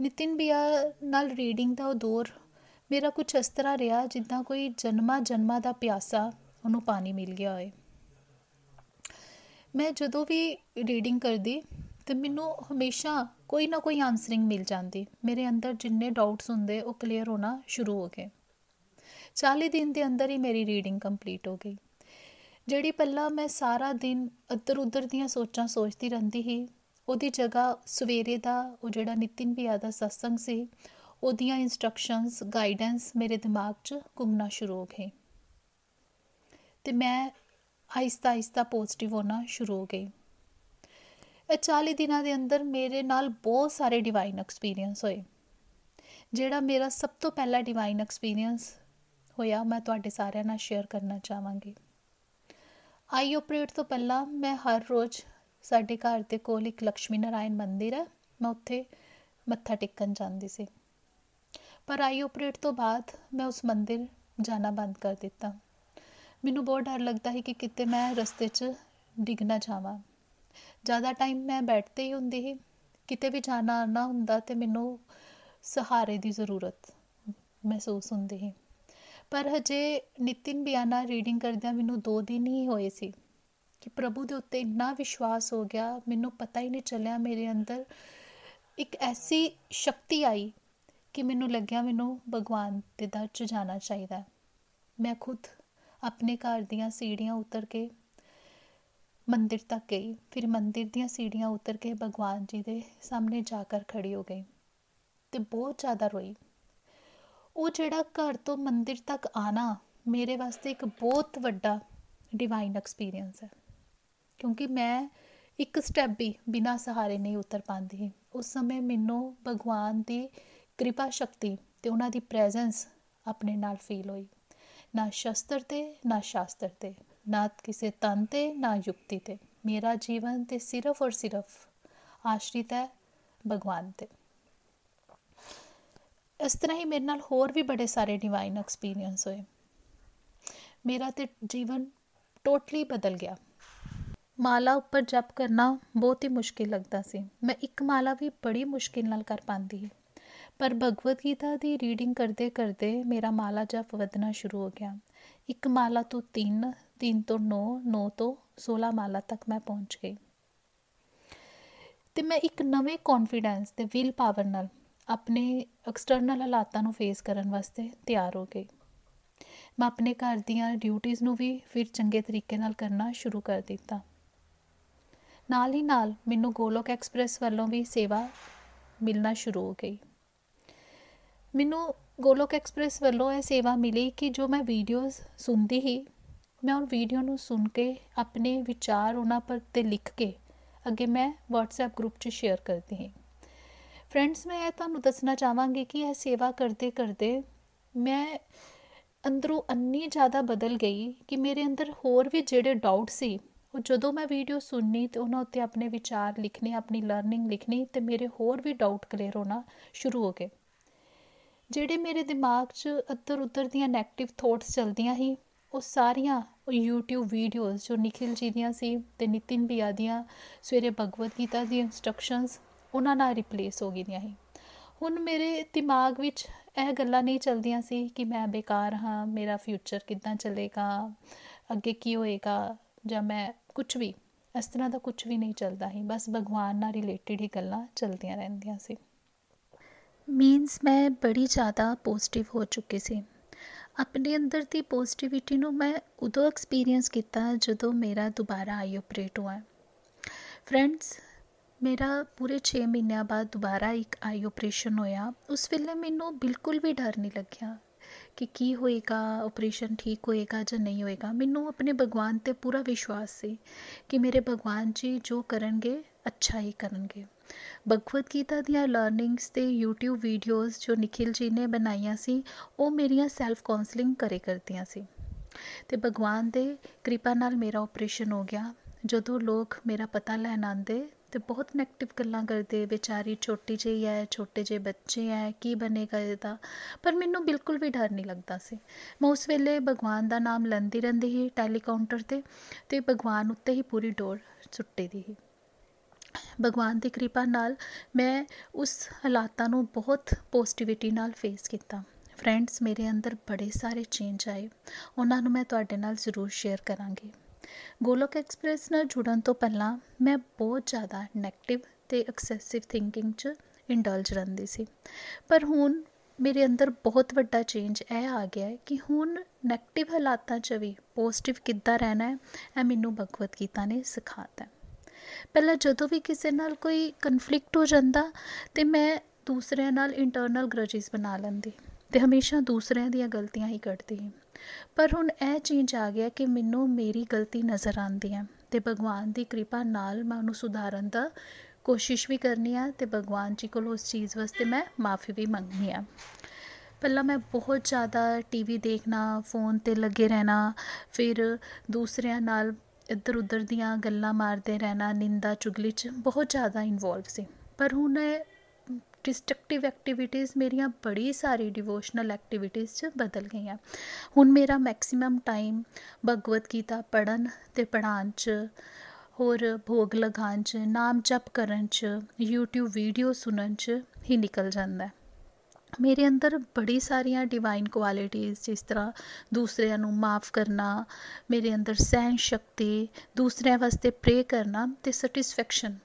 ਨਿਤਿਨ ਬਿਆ ਨਾਲ ਰੀਡਿੰਗ ਦਾ ਉਹ ਦੌਰ ਮੇਰਾ ਕੁਝ ਇਸ ਤਰ੍ਹਾਂ ਰਿਹਾ ਜਿੱਦਾਂ ਕੋਈ ਜਨਮਾ ਜਨਮਾ ਦਾ ਪਿਆਸਾ ਉਹਨੂੰ ਪਾਣੀ ਮਿਲ ਗਿਆ ਹੋਏ। ਮੈਂ ਜਦੋਂ ਵੀ ਰੀਡਿੰਗ ਕਰਦੀ ਤੇ ਮੈਨੂੰ ਹਮੇਸ਼ਾ ਕੋਈ ਨਾ ਕੋਈ ਆਨਸਰਿੰਗ ਮਿਲ ਜਾਂਦੀ। ਮੇਰੇ ਅੰਦਰ ਜਿੰਨੇ ਡਾਊਟਸ ਹੁੰਦੇ, ਉਹ ਕਲੀਅਰ ਹੋਣਾ ਸ਼ੁਰੂ ਹੋ ਗਏ। 40 ਦਿਨ ਦੇ ਅੰਦਰ ਹੀ ਮੇਰੀ ਰੀਡਿੰਗ ਕੰਪਲੀਟ ਹੋ ਗਈ। ਜਿਹੜੀ ਪੱਲਾ ਮੈਂ ਸਾਰਾ ਦਿਨ ਇੱਧਰ ਉੱਧਰ ਦੀਆਂ ਸੋਚਾਂ ਸੋਚਦੀ ਰਹਿੰਦੀ ਸੀ, ਉਹਦੀ ਜਗ੍ਹਾ ਸਵੇਰੇ ਦਾ, ਉਹ ਜਿਹੜਾ ਨਿਤਿਨ ਪਿਆ ਦਾ ਸਤਸੰਗ ਸੀ, ਉਹਦੀਆਂ ਇਨਸਟਰਕਸ਼ਨਸ ਗਾਈਡੈਂਸ ਮੇਰੇ ਦਿਮਾਗ 'ਚ ਘੁੰਮਣਾ ਸ਼ੁਰੂ ਹੋ ਗਏ। ਤੇ ਮੈਂ ਆਹਿਸਤਾ ਆਹਿਸਤਾ ਪੋਜ਼ਿਟਿਵ ਹੋਣਾ ਸ਼ੁਰੂ ਹੋ ਗਈ। ਇਹ 40 ਦਿਨਾਂ ਦੇ ਅੰਦਰ ਮੇਰੇ ਨਾਲ ਬਹੁਤ ਸਾਰੇ ਡਿਵਾਈਨ ਐਕਸਪੀਰੀਅੰਸ ਹੋਏ। ਜਿਹੜਾ ਮੇਰਾ ਸਭ ਤੋਂ ਪਹਿਲਾ ਡਿਵਾਈਨ ਐਕਸਪੀਰੀਅੰਸ ਹੋਇਆ, ਮੈਂ ਤੁਹਾਡੇ ਸਾਰਿਆਂ ਨਾਲ ਸ਼ੇਅਰ ਕਰਨਾ ਚਾਹਾਂਗੀ। ਆਈ ਆਪਰੇਟ ਤੋਂ ਪਹਿਲਾਂ ਮੈਂ ਹਰ ਰੋਜ਼ ਸਾਡੇ ਘਰ ਦੇ ਕੋਲ ਇੱਕ ਲక్ష్ਮੀ ਨਾਰਾਇਣ ਮੰਦਿਰ ਹੈ। ਮੈਂ ਉੱਥੇ ਮੱਥਾ ਟੇਕਣ ਜਾਂਦੀ ਸੀ। ਪਰ ਆਈ ਆਪਰੇਟ ਤੋਂ ਬਾਅਦ ਮੈਂ ਉਸ ਮੰਦਿਰ ਜਾਣਾ ਬੰਦ ਕਰ ਦਿੱਤਾ। ਮੈਨੂੰ ਬਹੁਤ ਡਰ ਲੱਗਦਾ ਹੈ ਕਿ ਕਿਤੇ ਮੈਂ ਰਸਤੇ 'ਚ ਡਿੱਗ ਨਾ ਜਾਵਾਂ। ਜ਼ਿਆਦਾ ਟਾਈਮ ਮੈਂ ਬੈਠਤੇ ਹੀ ਹੁੰਦੀ ਸੀ, ਕਿਤੇ ਵੀ ਜਾਣਾ ਆਣਾ ਹੁੰਦਾ ਤੇ ਮੈਨੂੰ ਸਹਾਰੇ ਦੀ ਜ਼ਰੂਰਤ ਮਹਿਸੂਸ ਹੁੰਦੀ ਹੈ ਪਰ ਹਜੇ ਨਿਤਿਨ ਬਿਆਨਾ ਰੀਡਿੰਗ ਕਰਦਿਆਂ ਮੈਨੂੰ 2 ਦਿਨ ਹੀ ਹੋਏ ਸੀ ਕਿ ਪ੍ਰਭੂ ਦੇ ਉੱਤੇ ਇੰਨਾ ਵਿਸ਼ਵਾਸ ਹੋ ਗਿਆ, ਮੈਨੂੰ ਪਤਾ ਹੀ ਨਹੀਂ ਚੱਲਿਆ ਮੇਰੇ ਅੰਦਰ। ਇੱਕ ਐਸੀ ਸ਼ਕਤੀ ਆਈ ਕਿ ਮੈਨੂੰ ਲੱਗਿਆ ਮੈਨੂੰ ਭਗਵਾਨ ਦੇ ਦਰ 'ਚ ਜਾਣਾ ਚਾਹੀਦਾ ਮੈਂ ਖੁਦ ਆਪਣੇ ਘਰ ਦੀਆਂ ਸੀੜੀਆਂ ਉਤਰ ਕੇ ਮੰਦਿਰ ਤੱਕ ਗਈ। ਫਿਰ ਮੰਦਿਰ ਦੀਆਂ ਸੀੜੀਆਂ ਉਤਰ ਕੇ ਭਗਵਾਨ ਜੀ ਦੇ ਸਾਹਮਣੇ ਜਾ ਕੇ ਖੜੀ ਹੋ ਗਈ ਤੇ ਬਹੁਤ ਜ਼ਿਆਦਾ ਰੋਈ। ਉਹ ਜਿਹੜਾ ਘਰ ਤੋਂ ਮੰਦਿਰ ਤੱਕ ਆਣਾ ਮੇਰੇ ਵਾਸਤੇ ਇੱਕ ਬਹੁਤ ਵੱਡਾ ਡਿਵਾਈਨ ਐਕਸਪੀਰੀਅੰਸ ਹੈ। ਕਿਉਂਕਿ ਮੈਂ ਇੱਕ ਸਟੈਪ ਵੀ ਬਿਨਾ ਸਹਾਰੇ ਨਹੀਂ ਉਤਰ ਪਾਉਂਦੀ। ਉਸ ਸਮੇਂ ਮੈਨੂੰ ਭਗਵਾਨ ਦੀ ਕਿਰਪਾ ਸ਼ਕਤੀ ਤੇ ਉਹਨਾਂ ਦੀ ਪ੍ਰੈਜ਼ੈਂਸ ਆਪਣੇ ਨਾਲ ਫੀਲ ਹੋਈ। ਨਾ ਸ਼ਸਤਰ ਤੇ, ਨਾ ਸ਼ਾਸਤਰ ਤੇ। ਨਾ ਕਿਸੇ ਤਨ ਤੇ, ਨਾ ਯੁਕਤੀ ਤੇ। ਮੇਰਾ ਜੀਵਨ ਤੇ ਸਿਰਫ ਔਰ ਸਿਰਫ ਆਸ਼ਰਿਤ ਹੈ ਭਗਵਾਨ ਤੇ। ਇਸ ਤਰ੍ਹਾਂ ਹੀ ਮੇਰੇ ਨਾਲ ਹੋਰ ਵੀ ਬੜੇ ਸਾਰੇ ਡਿਵਾਈਨ ਐਕਸਪੀਰੀਅੰਸ ਹੋਏ। ਮੇਰਾ ਤੇ ਜੀਵਨ ਟੋਟਲੀ ਬਦਲ ਗਿਆ। ਮਾਲਾ ਉੱਪਰ ਜਪ ਕਰਨਾ ਬਹੁਤ ਹੀ ਮੁਸ਼ਕਿਲ ਲੱਗਦਾ ਸੀ। ਮੈਂ ਇੱਕ ਮਾਲਾ ਵੀ ਬੜੀ ਮੁਸ਼ਕਿਲ ਨਾਲ ਕਰ ਪਾਉਂਦੀ ਪਰ ਭਗਵਦ ਗੀਤਾ ਦੀ ਰੀਡਿੰਗ ਕਰਦੇ ਕਰਦੇ ਮੇਰਾ ਮਾਲਾ ਜਪ ਵਧਣਾ ਸ਼ੁਰੂ ਹੋ ਗਿਆ। ਇੱਕ ਮਾਲਾ ਤੋਂ 3 3 ਤੋਂ 9 9 ਤੋਂ 16 ਮਾਲਾ ਤੱਕ ਮੈਂ ਪਹੁੰਚ ਗਈ। ਤੇ ਮੈਂ ਇੱਕ ਨਵੇਂ ਕੌਨਫੀਡੈਂਸ ਤੇ ਵਿਲ ਪਾਵਰ ਨਾਲ ਆਪਣੇ ਐਕਸਟਰਨਲ ਹਾਲਾਤਾਂ ਨੂੰ ਫੇਸ ਕਰਨ ਵਾਸਤੇ ਤਿਆਰ ਹੋ ਗਈ। ਮੈਂ ਆਪਣੇ ਘਰ ਦੀਆਂ ਡਿਊਟੀਆਂ ਨੂੰ ਵੀ ਫਿਰ ਚੰਗੇ ਤਰੀਕੇ ਨਾਲ ਕਰਨਾ ਸ਼ੁਰੂ ਕਰ ਦਿੱਤਾ। ਨਾਲ ਹੀ ਨਾਲ ਮੈਨੂੰ ਗੋਲੋਕ ਐਕਸਪ੍ਰੈਸ ਵੱਲੋਂ ਵੀ ਸੇਵਾ ਮਿਲਣਾ ਸ਼ੁਰੂ ਹੋ ਗਈ। ਮੈਨੂੰ ਗੋਲੋਕ ਐਕਸਪ੍ਰੈਸ ਵੱਲੋਂ ਇਹ ਸੇਵਾ ਮਿਲੀ ਕਿ ਜੋ ਮੈਂ ਵੀਡੀਓਜ਼ ਸੁਣਦੀ ਹੀ ਮੈਂ ਉਹ ਵੀਡੀਓ ਨੂੰ ਸੁਣ ਕੇ ਆਪਣੇ ਵਿਚਾਰ ਉਹਨਾਂ ਪਰ ਤੇ ਲਿਖ ਕੇ ਅੱਗੇ ਮੈਂ WhatsApp ਗਰੁੱਪ 'ਚ ਸ਼ੇਅਰ ਕਰਦੀ ਹਾਂ। ਫਰੈਂਡਸ ਮੈਂ ਇਹ ਤੁਹਾਨੂੰ ਦੱਸਣਾ ਚਾਹਾਂਗੀ ਕਿ ਇਹ ਸੇਵਾ ਕਰਦੇ ਕਰਦੇ ਮੈਂ ਅੰਦਰੋਂ ਅੰਨੀ ਜ਼ਿਆਦਾ ਬਦਲ ਗਈ ਕਿ ਮੇਰੇ ਅੰਦਰ ਹੋਰ ਵੀ ਜਿਹੜੇ ਡਾਊਟ ਸੀ, ਉਹ ਜਦੋਂ ਮੈਂ ਵੀਡੀਓ ਸੁਣਨੀ ਤੇ ਉਹਨਾਂ ਉੱਤੇ ਆਪਣੇ ਵਿਚਾਰ ਲਿਖਣੇ ਆਪਣੀ ਲਰਨਿੰਗ ਲਿਖਣੀ ਤੇ ਮੇਰੇ ਹੋਰ ਵੀ ਡਾਊਟ ਕਲੀਅਰ ਹੋਣਾ ਸ਼ੁਰੂ ਹੋ ਗਏ। ਜਿਹੜੇ ਮੇਰੇ ਦਿਮਾਗ 'ਚ ਅੱਧਰ ਉੱਧਰ ਦੀਆਂ 네ਗੇਟਿਵ ਥੋਟਸ ਚਲਦੀਆਂ ਸੀ ਉਹ ਸਾਰੀਆਂ ਉਹ YouTube ਵੀਡੀਓਜ਼ ਜੋ ਨikhil ਜੀ ਦੀਆਂ ਸੀ ਤੇ ਨਿਤਿਨ ਬਿਆ ਦੀਆਂ, ਸਵੇਰੇ ਭਗਵਦ ਗੀਤਾ ਦੀ ਇਨਸਟਰਕਸ਼ਨਸ ਉਹਨਾਂ ਨਾਲ ਰਿਪਲੇਸ ਹੋ ਗਈਆਂ ਸੀ। ਹੁਣ ਮੇਰੇ ਦਿਮਾਗ ਵਿੱਚ ਇਹ ਗੱਲਾਂ ਨਹੀਂ ਚਲਦੀਆਂ ਸੀ ਕਿ ਮੈਂ ਬੇਕਾਰ ਹਾਂ, ਮੇਰਾ ਫਿਊਚਰ ਕਿੱਦਾਂ ਚੱਲੇਗਾ, ਅੱਗੇ ਕੀ ਹੋਏਗਾ ਜਾਂ ਮੈਂ ਕੁਝ ਵੀ। ਇਸ ਤਰ੍ਹਾਂ ਦਾ ਕੁਝ ਵੀ ਨਹੀਂ ਚੱਲਦਾ ਸੀ, ਬਸ ਭਗਵਾਨ ਨਾਲ ਰਿਲੇਟਡ ਹੀ ਗੱਲਾਂ ਚਲਦੀਆਂ ਰਹਿੰਦੀਆਂ ਸੀ। ਮੀਨਸ ਮੈਂ ਬੜੀ ਜ਼ਿਆਦਾ ਪੋਜ਼ਿਟਿਵ ਹੋ ਚੁੱਕੀ ਸੀ। ਆਪਣੇ ਅੰਦਰ ਦੀ ਪੋਜ਼ਿਟਿਵਿਟੀ ਨੂੰ ਮੈਂ ਉਦੋਂ ਐਕਸਪੀਰੀਅੰਸ ਕੀਤਾ ਜਦੋਂ ਮੇਰਾ ਦੁਬਾਰਾ ਆਈ ਆਪਰੇਟ ਹੋਇਆ। ਫਰੈਂਡਸ ਮੇਰਾ ਪੂਰੇ 6 ਮਹੀਨਿਆਂ ਬਾਅਦ ਦੁਬਾਰਾ ਇੱਕ ਆਈ ਆਪਰੇਸ਼ਨ ਹੋਇਆ। ਉਸ ਵੇਲੇ ਮੈਨੂੰ ਬਿਲਕੁਲ ਵੀ ਡਰ ਨਹੀਂ ਲੱਗਿਆ ਕਿ ਕੀ ਹੋਏਗਾ ਆਪਰੇਸ਼ਨ ਠੀਕ ਹੋਏਗਾ ਜਾਂ ਨਹੀਂ ਹੋਏਗਾ। ਮੈਨੂੰ ਆਪਣੇ ਭਗਵਾਨ ਤੇ ਪੂਰਾ ਵਿਸ਼ਵਾਸ ਸੀ ਕਿ ਮੇਰੇ ਭਗਵਾਨ ਜੀ ਜੋ ਕਰਨਗੇ ਅੱਛਾ ਹੀ ਕਰਨਗੇ। ਭਗਵਦ ਗੀਤਾ ਦੀਆਂ ਲਰਨਿੰਗਸ ਤੇ YouTube ਵੀਡੀਓਜ਼ ਜੋ ਨikhil ਜੀ ਨੇ ਬਣਾਈਆਂ ਸੀ, ਉਹ ਮੇਰੀਆਂ ਸੈਲਫ ਕਾਉਂਸਲਿੰਗ ਕਰੇ ਕਰਦੀਆਂ ਸੀ। ਤੇ ਭਗਵਾਨ ਦੇ ਕਿਰਪਾ ਨਾਲ ਮੇਰਾ ਆਪਰੇਸ਼ਨ ਹੋ ਗਿਆ। ਜਦੋਂ ਲੋਕ ਮੇਰਾ ਪਤਾ ਲੈਣ ਆਂਦੇ ਤੇ ਬਹੁਤ ਨੈਗੇਟਿਵ ਗੱਲਾਂ ਕਰਦੇ, ਵਿਚਾਰੀ ਛੋਟੀ ਜਿਹੀ ਹੈ, ਛੋਟੇ ਜਿਹੇ ਬੱਚੇ ਹੈ, ਕੀ ਬਣੇਗਾ ਇਹਦਾ? ਪਰ ਮੈਨੂੰ ਬਿਲਕੁਲ ਵੀ ਡਰ ਨਹੀਂ ਲੱਗਦਾ ਸੀ। ਮੈਂ ਉਸ ਵੇਲੇ ਭਗਵਾਨ ਦਾ ਨਾਮ ਲੈਂਦੀ ਰਹਿੰਦੀ ਸੀ ਟੈਲੀਕਾਊਂਟਰ ਤੇ ਤੇ ਭਗਵਾਨ ਉੱਤੇ ਹੀ ਪੂਰੀ ਡੋਰ ਸੁੱਟੀ ਦੀ ਸੀ। ਭਗਵਾਨ ਦੀ ਕਿਰਪਾ ਨਾਲ ਮੈਂ ਉਸ ਹਾਲਾਤਾਂ ਨੂੰ ਬਹੁਤ ਪੋਜ਼ਿਟਿਵਿਟੀ ਨਾਲ ਫੇਸ ਕੀਤਾ। ਫਰੈਂਡਸ ਮੇਰੇ ਅੰਦਰ ਬੜੇ ਸਾਰੇ ਚੇਂਜ ਆਏ। ਉਹਨਾਂ ਨੂੰ ਮੈਂ ਤੁਹਾਡੇ ਨਾਲ ਜ਼ਰੂਰ ਸ਼ੇਅਰ ਕਰਾਂਗੀ। ਗੋਲੋਕ ਐਕਸਪ੍ਰੈਸ ਨਾਲ ਜੁੜਨ ਤੋਂ ਪਹਿਲਾਂ ਮੈਂ ਬਹੁਤ ਜ਼ਿਆਦਾ 네ਗੇਟਿਵ ਤੇ ਐਕਸੈਸਿਵ ਥਿੰਕਿੰਗ 'ਚ ਇੰਡਲਜ ਰਹਿੰਦੀ ਸੀ। ਪਰ ਹੁਣ ਮੇਰੇ ਅੰਦਰ ਬਹੁਤ ਵੱਡਾ ਚੇਂਜ ਇਹ ਆ ਗਿਆ ਹੈ ਕਿ ਹੁਣ 네ਗੇਟਿਵ ਹਾਲਾਤਾਂ 'ਚ ਵੀ ਪੋਜ਼ਿਟਿਵ ਕਿੱਦਾਂ ਰਹਿਣਾ ਹੈ, ਇਹ ਮੈਨੂੰ ਭਗਵਦ ਗੀਤਾ ਨੇ ਸਿਖਾਤਾ ਪਹਿਲਾਂ ਜਦੋਂ ਵੀ ਕਿਸੇ ਨਾਲ ਕੋਈ ਕਨਫਲਿਕਟ ਹੋ ਜਾਂਦਾ ਤੇ ਮੈਂ ਦੂਸਰਿਆਂ ਨਾਲ ਇੰਟਰਨਲ ਗਰਜਸ ਬਣਾ ਲੈਂਦੀ ਤੇ ਹਮੇਸ਼ਾ ਦੂਸਰਿਆਂ ਦੀਆਂ ਗਲਤੀਆਂ ਹੀ ਕੱਢਦੀ ਪਰ ਹੁਣ ਇਹ ਚੇਂਜ ਆ ਗਿਆ ਕਿ ਮੈਨੂੰ ਮੇਰੀ ਗਲਤੀ ਨਜ਼ਰ ਆਉਂਦੀ ਹੈ ਤੇ ਭਗਵਾਨ ਦੀ ਕਿਰਪਾ ਨਾਲ ਮੈਂ ਉਹਨੂੰ ਸੁਧਾਰਨ ਦਾ ਕੋਸ਼ਿਸ਼ ਵੀ ਕਰਨੀ ਆ ਤੇ ਭਗਵਾਨ ਜੀ ਕੋਲ ਉਸ ਚੀਜ਼ ਵਾਸਤੇ ਮੈਂ ਮਾਫੀ ਵੀ ਮੰਗਣੀ ਆ ਪਹਿਲਾਂ ਮੈਂ ਬਹੁਤ ਜ਼ਿਆਦਾ ਟੀਵੀ ਦੇਖਣਾ ਫੋਨ ਤੇ ਲੱਗੇ ਰਹਿਣਾ, ਫਿਰ ਦੂਸਰਿਆਂ ਨਾਲ ਇੱਧਰ ਉੱਧਰ ਦੀਆਂ ਗੱਲਾਂ ਮਾਰਦੇ ਰਹਿਣਾ, ਨਿੰਦਾ, ਚੁਗਲੀ 'ਚ ਬਹੁਤ ਜ਼ਿਆਦਾ ਇਨਵੋਲਵ ਸੀ। ਪਰ ਹੁਣ ਡਿਸਟਰਕਟਿਵ ਐਕਟੀਵਿਟੀਜ਼ ਮੇਰੀਆਂ ਬੜੀ ਸਾਰੀ ਡਿਵੋਸ਼ਨਲ ਐਕਟੀਵਿਟੀਜ਼ 'ਚ ਬਦਲ ਗਈਆਂ। ਹੁਣ ਮੇਰਾ ਮੈਕਸਿਮਮ ਟਾਈਮ ਭਗਵਤ ਗੀਤਾ ਪੜਨ ਤੇ ਪੜਾਉਣ 'ਚ, ਹੋਰ ਭੋਗ ਲਗਾਉਣ 'ਚ, ਨਾਮ ਜਪ ਕਰਨ 'ਚ, YouTube ਵੀਡੀਓ ਸੁਣਨ 'ਚ ਹੀ ਨਿਕਲ ਜਾਂਦਾ ਹੈ। ਮੇਰੇ ਅੰਦਰ ਬੜੀ ਸਾਰੀਆਂ ਡਿਵਾਈਨ ਕੁਆਲਿਟੀਆਂ ਜਿਸ ਤਰ੍ਹਾਂ ਦੂਸਰਿਆਂ ਨੂੰ ਮਾਫ ਕਰਨਾ, ਮੇਰੇ ਅੰਦਰ ਸਹਿਨ ਸ਼ਕਤੀ, ਦੂਸਰਿਆਂ ਵਾਸਤੇ ਪ੍ਰੇ ਕਰਨਾ ਤੇ ਸੈਟੀਸਫੈਕਸ਼ਨ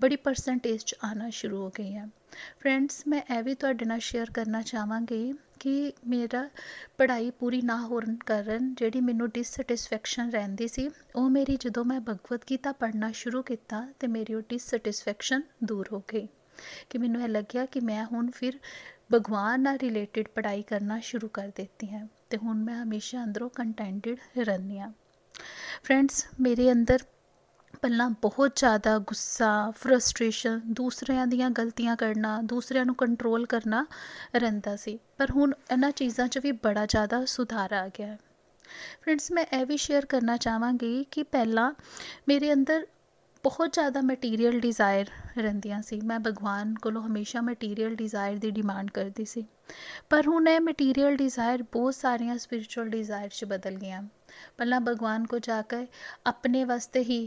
ਬੜੀ ਪਰਸੈਂਟੇਜ 'ਚ ਆਣਾ ਸ਼ੁਰੂ ਹੋ ਗਈ ਹੈ। ਫਰੈਂਡਸ ਮੈਂ ਇਹ ਵੀ ਤੁਹਾਡੇ ਨਾਲ ਸ਼ੇਅਰ ਕਰਨਾ ਚਾਹਾਂਗੀ ਕਿ ਮੇਰਾ ਪੜ੍ਹਾਈ ਪੂਰੀ ਨਾ ਹੋਣ ਕਾਰਨ ਜਿਹੜੀ ਮੈਨੂੰ ਡਿਸਸੈਟੀਸਫੈਕਸ਼ਨ ਰਹਿੰਦੀ ਸੀ, ਉਹ ਮੇਰੀ ਜਦੋਂ ਮੈਂ ਭਗਵਤ ਗੀਤਾ ਪੜ੍ਹਨਾ ਸ਼ੁਰੂ ਕੀਤਾ ਤੇ ਮੇਰੀ ਉਹ ਡਿਸਸੈਟੀਸਫੈਕਸ਼ਨ ਦੂਰ ਹੋ ਗਈ। ਕਿ ਮੈਨੂੰ ਇਹ ਲੱਗਿਆ ਕਿ ਮੈਂ ਹੁਣ ਫਿਰ ਭਗਵਾਨ ਨਾਲ ਰਿਲੇਟਡ ਪੜ੍ਹਾਈ ਕਰਨਾ ਸ਼ੁਰੂ ਕਰ ਦਿੱਤੀ ਹੈ ਤੇ ਹੁਣ ਮੈਂ ਹਮੇਸ਼ਾ ਅੰਦਰੋਂ ਕੰਟੈਂਟਡ ਰਹਿੰਦੀ ਹਾਂ। ਫਰੈਂਡਸ ਮੇਰੇ ਅੰਦਰ ਪਹਿਲਾਂ ਬਹੁਤ ਜ਼ਿਆਦਾ ਗੁੱਸਾ ਫਰਸਟ੍ਰੇਸ਼ਨ ਦੂਸਰਿਆਂ ਦੀਆਂ ਗਲਤੀਆਂ ਕਰਨਾ, ਦੂਸਰਿਆਂ ਨੂੰ ਕੰਟਰੋਲ ਕਰਨਾ ਰਹਿੰਦਾ ਸੀ, ਪਰ ਹੁਣ ਇਹਨਾਂ ਚੀਜ਼ਾਂ 'ਚ ਵੀ ਬੜਾ ਜ਼ਿਆਦਾ ਸੁਧਾਰ ਆ ਗਿਆ ਫਰੈਂਡਸ ਮੈਂ ਇਹ ਵੀ ਸ਼ੇਅਰ ਕਰਨਾ ਚਾਹਾਂਗੀ ਕਿ ਪਹਿਲਾਂ ਮੇਰੇ ਅੰਦਰ ਬਹੁਤ ਜ਼ਿਆਦਾ ਮਟੀਰੀਅਲ ਡਿਜ਼ਾਇਰ ਰਹਿੰਦੀਆਂ ਸੀ। ਮੈਂ ਭਗਵਾਨ ਕੋਲੋਂ ਹਮੇਸ਼ਾ ਮਟੀਰੀਅਲ ਡਿਜ਼ਾਇਰ ਦੀ ਡਿਮਾਂਡ ਕਰਦੀ ਸੀ। ਪਰ ਹੁਣ ਇਹ ਮਟੀਰੀਅਲ ਡਿਜ਼ਾਇਰ ਬਹੁਤ ਸਾਰੀਆਂ ਸਪਿਰਚੁਅਲ ਡਿਜ਼ਾਇਰ 'ਚ ਬਦਲ ਗਈਆਂ। ਪਹਿਲਾਂ ਭਗਵਾਨ ਕੋ ਜਾ ਕੇ ਆਪਣੇ ਵਾਸਤੇ ਹੀ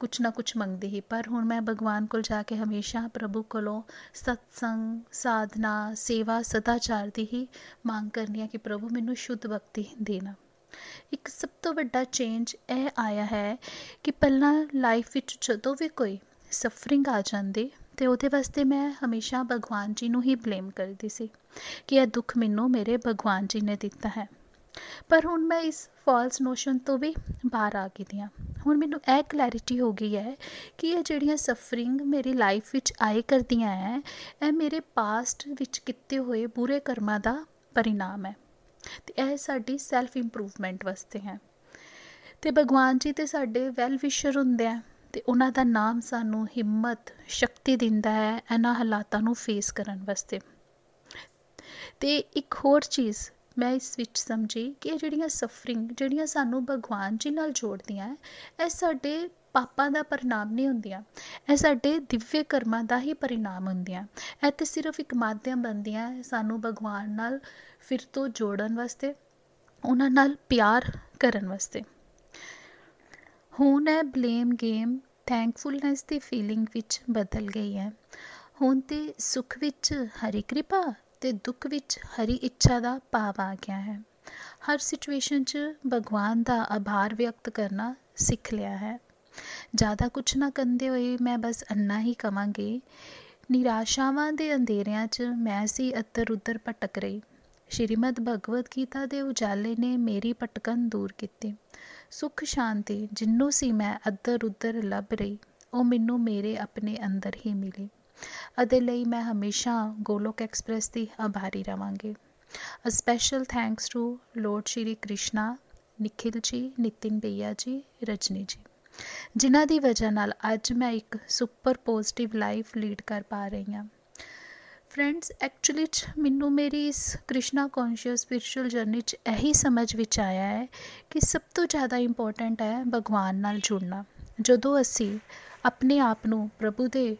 ਕੁਛ ਨਾ ਕੁਛ ਮੰਗਦੀ ਹੀ ਪਰ ਹੁਣ ਮੈਂ ਭਗਵਾਨ ਕੋਲ ਜਾ ਕੇ ਹਮੇਸ਼ਾ ਪ੍ਰਭੂ ਕੋਲੋਂ ਸਤਸੰਗ, ਸਾਧਨਾ, ਸੇਵਾ ਸਦਾਚਾਰ ਦੀ ਹੀ ਮੰਗ ਕਰਨੀ ਹੈ ਕਿ ਪ੍ਰਭੂ ਮੈਨੂੰ ਸ਼ੁੱਧ ਭਗਤੀ ਦੇਣਾ। ਇੱਕ ਸਭ ਤੋਂ ਵੱਡਾ ਚੇਂਜ ਇਹ ਆਇਆ ਹੈ ਕਿ ਪਹਿਲਾਂ ਲਾਈਫ ਵਿੱਚ ਜਦੋਂ ਵੀ ਕੋਈ ਸਫਰਿੰਗ ਆ ਜਾਂਦੀ ਤੇ ਉਹਦੇ ਵਾਸਤੇ ਮੈਂ ਹਮੇਸ਼ਾ ਭਗਵਾਨ ਜੀ ਨੂੰ ਹੀ ਬਲੇਮ ਕਰਦੀ ਸੀ ਕਿ ਇਹ ਦੁੱਖ ਮੈਨੂੰ ਮੇਰੇ ਭਗਵਾਨ ਜੀ ਨੇ ਦਿੱਤਾ ਹੈ। ਪਰ ਹੁਣ ਮੈਂ ਇਸ ਫਾਲਸ ਨੋਸ਼ਨ ਤੋਂ ਵੀ ਬਾਹਰ ਆ ਗਈ ਹਾਂ ਹੁਣ ਮੈਨੂੰ ਇਹ ਕਲੈਰਿਟੀ ਹੋ ਗਈ ਹੈ ਕਿ ਇਹ ਜਿਹੜੀਆਂ ਸਫਰਿੰਗ ਮੇਰੀ ਲਾਈਫ ਵਿੱਚ ਆਏ ਕਰਦੀਆਂ ਹੈ, ਇਹ ਮੇਰੇ ਪਾਸਟ ਵਿੱਚ ਕੀਤੇ ਹੋਏ ਬੁਰੇ ਕਰਮਾਂ ਦਾ ਪਰਿਣਾਮ ਹੈ। ਤੇ ਇਹ ਸਾਡੀ ਸੈਲਫ ਇੰਪਰੂਵਮੈਂਟ ਵਾਸਤੇ ਹੈ। ਤੇ ਭਗਵਾਨ ਜੀ ਤੇ ਸਾਡੇ ਵੈਲ ਵਿਸ਼ਰ ਹੁੰਦੇ ਆ ਤੇ ਉਹਨਾਂ ਦਾ ਨਾਮ ਸਾਨੂੰ ਹਿੰਮਤ, ਸ਼ਕਤੀ ਦਿੰਦਾ ਹੈ ਇਹਨਾਂ ਹਾਲਾਤਾਂ ਨੂੰ ਫੇਸ ਕਰਨ ਵਾਸਤੇ। ਤੇ ਇੱਕ ਹੋਰ ਚੀਜ਼ ਮੈਂ ਇਸ ਵਿੱਚ ਸਮਝੀ ਕਿ ਇਹ ਜਿਹੜੀਆਂ ਸਫਰਿੰਗ ਜਿਹੜੀਆਂ ਸਾਨੂੰ ਭਗਵਾਨ ਜੀ ਨਾਲ ਜੋੜਦੀਆਂ, ਇਹ ਸਾਡੇ ਪਾਪਾਂ ਦਾ ਪਰਿਣਾਮ ਨਹੀਂ ਹੁੰਦੀਆਂ। ਇਹ ਸਾਡੇ ਦਿਵਯ ਕਰਮਾਂ ਦਾ ਹੀ ਪਰਿਣਾਮ ਹੁੰਦੀਆਂ। ਇਹ ਤੇ ਸਿਰਫ ਇੱਕ ਮਾਧਿਅਮ ਬੰਦੀਆਂ ਸਾਨੂੰ ਭਗਵਾਨ ਨਾਲ ਫਿਰ ਤੋਂ ਜੋੜਨ ਵਾਸਤੇ, ਉਹਨਾਂ ਨਾਲ ਪਿਆਰ ਕਰਨ ਵਾਸਤੇ। ਹੁਣ ਇਹ ਬਲੇਮ ਗੇਮ ਥੈਂਕਫੁਲਨੈਸ ਦੀ ਫੀਲਿੰਗ ਵਿੱਚ ਬਦਲ ਗਈ ਹੈ। ਹੁਣ ਤੇ ਸੁਖ ਵਿੱਚ ਹਰੀ ਕਿਰਪਾ ਤੇ ਦੁੱਖ ਵਿੱਚ ਹਰੀ ਇੱਛਾ ਦਾ ਭਾਵ ਆ ਗਿਆ ਹੈ। ਹਰ ਸਿਚੁਏਸ਼ਨ 'ਚ ਭਗਵਾਨ ਦਾ ਆਭਾਰ ਵਿਅਕਤ ਕਰਨਾ ਸਿੱਖ ਲਿਆ ਹੈ। ਜ਼ਿਆਦਾ ਕੁਝ ਨਾ ਕੰਦੇ ਹੋਏ ਮੈਂ ਬਸ ਅੰਨਾ ਹੀ ਕਵਾਂਗੀ, ਨਿਰਾਸ਼ਾਵਾਂ ਦੇ ਅੰਧੇਰਿਆਂ 'ਚ ਮੈਂ ਸੀ ਇੱਧਰ ਉੱਧਰ ਭਟਕ ਰਹੀ। ਸ਼੍ਰੀਮਦ ਭਗਵਤ ਗੀਤਾ ਦੇ ਉਜਾਲੇ ਨੇ ਮੇਰੀ ਭਟਕਣ ਦੂਰ ਕੀਤੀ। ਸੁਖ ਸ਼ਾਂਤੀ ਜਿੰਨੂੰ ਸੀ ਮੈਂ ਇੱਧਰ ਉੱਧਰ ਲੱਭ ਰਹੀ, ਉਹ ਮੈਨੂੰ ਮੇਰੇ ਆਪਣੇ ਅੰਦਰ ਹੀ ਮਿਲੀ। ਅਦੇ ਲਈ ਮੈਂ ਹਮੇਸ਼ਾ ਗੋਲੋਕ ਐਕਸਪ੍ਰੈਸ ਦੀ ਆਭਾਰੀ ਰਵਾਂਗੀ। A special thanks to lord Shri Krishna Nikhil ji Nitin ਭਈਆ ਜੀ ਰਜਨੀ ਜੀ ਜਿਨ੍ਹਾਂ ਦੀ ਵਜ੍ਹਾ ਨਾਲ ਅੱਜ ਮੈਂ ਇੱਕ ਸੁਪਰ ਪੋਜ਼ਿਟਿਵ ਲਾਈਫ ਲੀਡ ਕਰ ਪਾ ਰਹੀ ਹਾਂ। ਫਰੈਂਡਸ ਐਕਚੁਅਲੀ ਚ ਮੈਨੂੰ ਮੇਰੀ ਇਸ ਕ੍ਰਿਸ਼ਨਾ ਕੌਨਸ਼ੀਅਸ ਸਪਿਰਚੁਅਲ ਜਰਨੀ ਚ ਇਹੀ ਸਮਝ ਵਿੱਚ ਆਇਆ ਹੈ ਕਿ ਸਭ ਤੋਂ ਜ਼ਿਆਦਾ ਇੰਪੋਰਟੈਂਟ ਹੈ ਭਗਵਾਨ ਨਾਲ ਜੁੜਨਾ। ਜਦੋਂ ਅਸੀਂ ਆਪਣੇ ਆਪ ਨੂੰ ਪ੍ਰਭੂ ਦੇ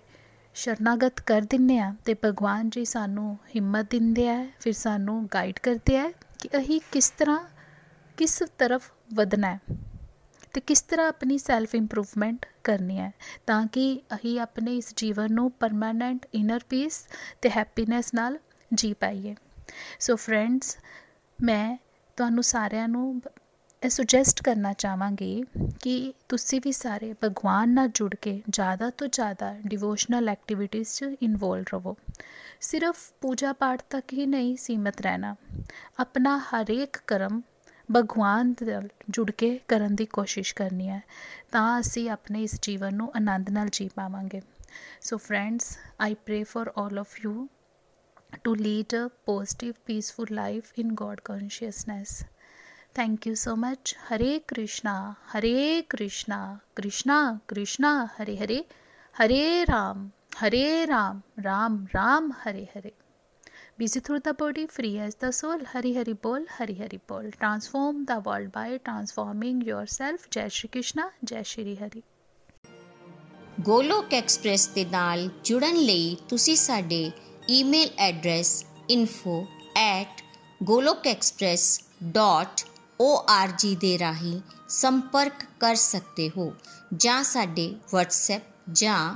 ਸ਼ਰਨਾਗਤ ਕਰ ਦਿੰਨੇ ਆ ਤੇ ਭਗਵਾਨ ਜੀ ਸਾਨੂੰ ਹਿੰਮਤ ਦਿੰਦੇ ਆ ਫਿਰ ਸਾਨੂੰ ਗਾਈਡ ਕਰਦੇ ਆ ਕਿ ਅਸੀਂ ਕਿਸ ਤਰ੍ਹਾਂ, ਕਿਸ ਤਰਫ ਵਧਣਾ ਹੈ। ਤੇ ਕਿਸ ਤਰ੍ਹਾਂ ਆਪਣੀ ਸੈਲਫ ਇੰਪਰੂਵਮੈਂਟ ਕਰਨੀ ਹੈ ਤਾਂ ਕਿ ਅਸੀਂ ਆਪਣੇ ਇਸ ਜੀਵਨ ਨੂੰ ਪਰਮਾਨੈਂਟ ਇਨਰ ਪੀਸ ਤੇ ਹੈਪੀਨੈਸ ਨਾਲ ਜੀ ਪਾਈਏ। ਸੋ ਫਰੈਂਡਸ ਮੈਂ ਤੁਹਾਨੂੰ ਸਾਰਿਆਂ ਨੂੰ ਇਹ ਸੁਜੈਸਟ ਕਰਨਾ ਚਾਹਾਂਗੀ ਕਿ ਤੁਸੀਂ ਵੀ ਸਾਰੇ ਭਗਵਾਨ ਨਾਲ ਜੁੜ ਕੇ ਜ਼ਿਆਦਾ ਤੋਂ ਜ਼ਿਆਦਾ ਡਿਵੋਸ਼ਨਲ ਐਕਟੀਵਿਟੀਜ਼ 'ਚ ਇਨਵੋਲਵ ਰਹੋ। ਸਿਰਫ ਪੂਜਾ ਪਾਠ ਤੱਕ ਹੀ ਨਹੀਂ ਸੀਮਤ ਰਹਿਣਾ। ਆਪਣਾ ਹਰੇਕ ਕਰਮ ਭਗਵਾਨ ਨਾਲ ਜੁੜ ਕੇ ਕਰਨ ਦੀ ਕੋਸ਼ਿਸ਼ ਕਰਨੀ ਹੈ ਤਾਂ ਅਸੀਂ ਆਪਣੇ ਇਸ ਜੀਵਨ ਨੂੰ ਆਨੰਦ ਨਾਲ ਜੀ ਪਾਵਾਂਗੇ so friends I pray for all of you to lead a positive peaceful life in God consciousness thank you so much Hare Krishna Hare Krishna Krishna Krishna Hare Hare Hare Ram Hare Ram Ram Ram Hare Hare Busy through the body, free as the soul. Hari Hari Bol, Hari Hari Bol. Transform the world by transforming yourself. Jai Shri Krishna, Jai Shri Hari. Golok express ਦੇ ਨਾਲ ਜੁੜਨ ਲਈ ਤੁਸੀਂ ਸਾਡੇ email address info@golokexpress.org ਦੇ ਰਾਹੀਂ ਸੰਪਰਕ ਕਰ ਸਕਦੇ ਹੋ ਜਾਂ ਸਾਡੇ WhatsApp ਜਾਂ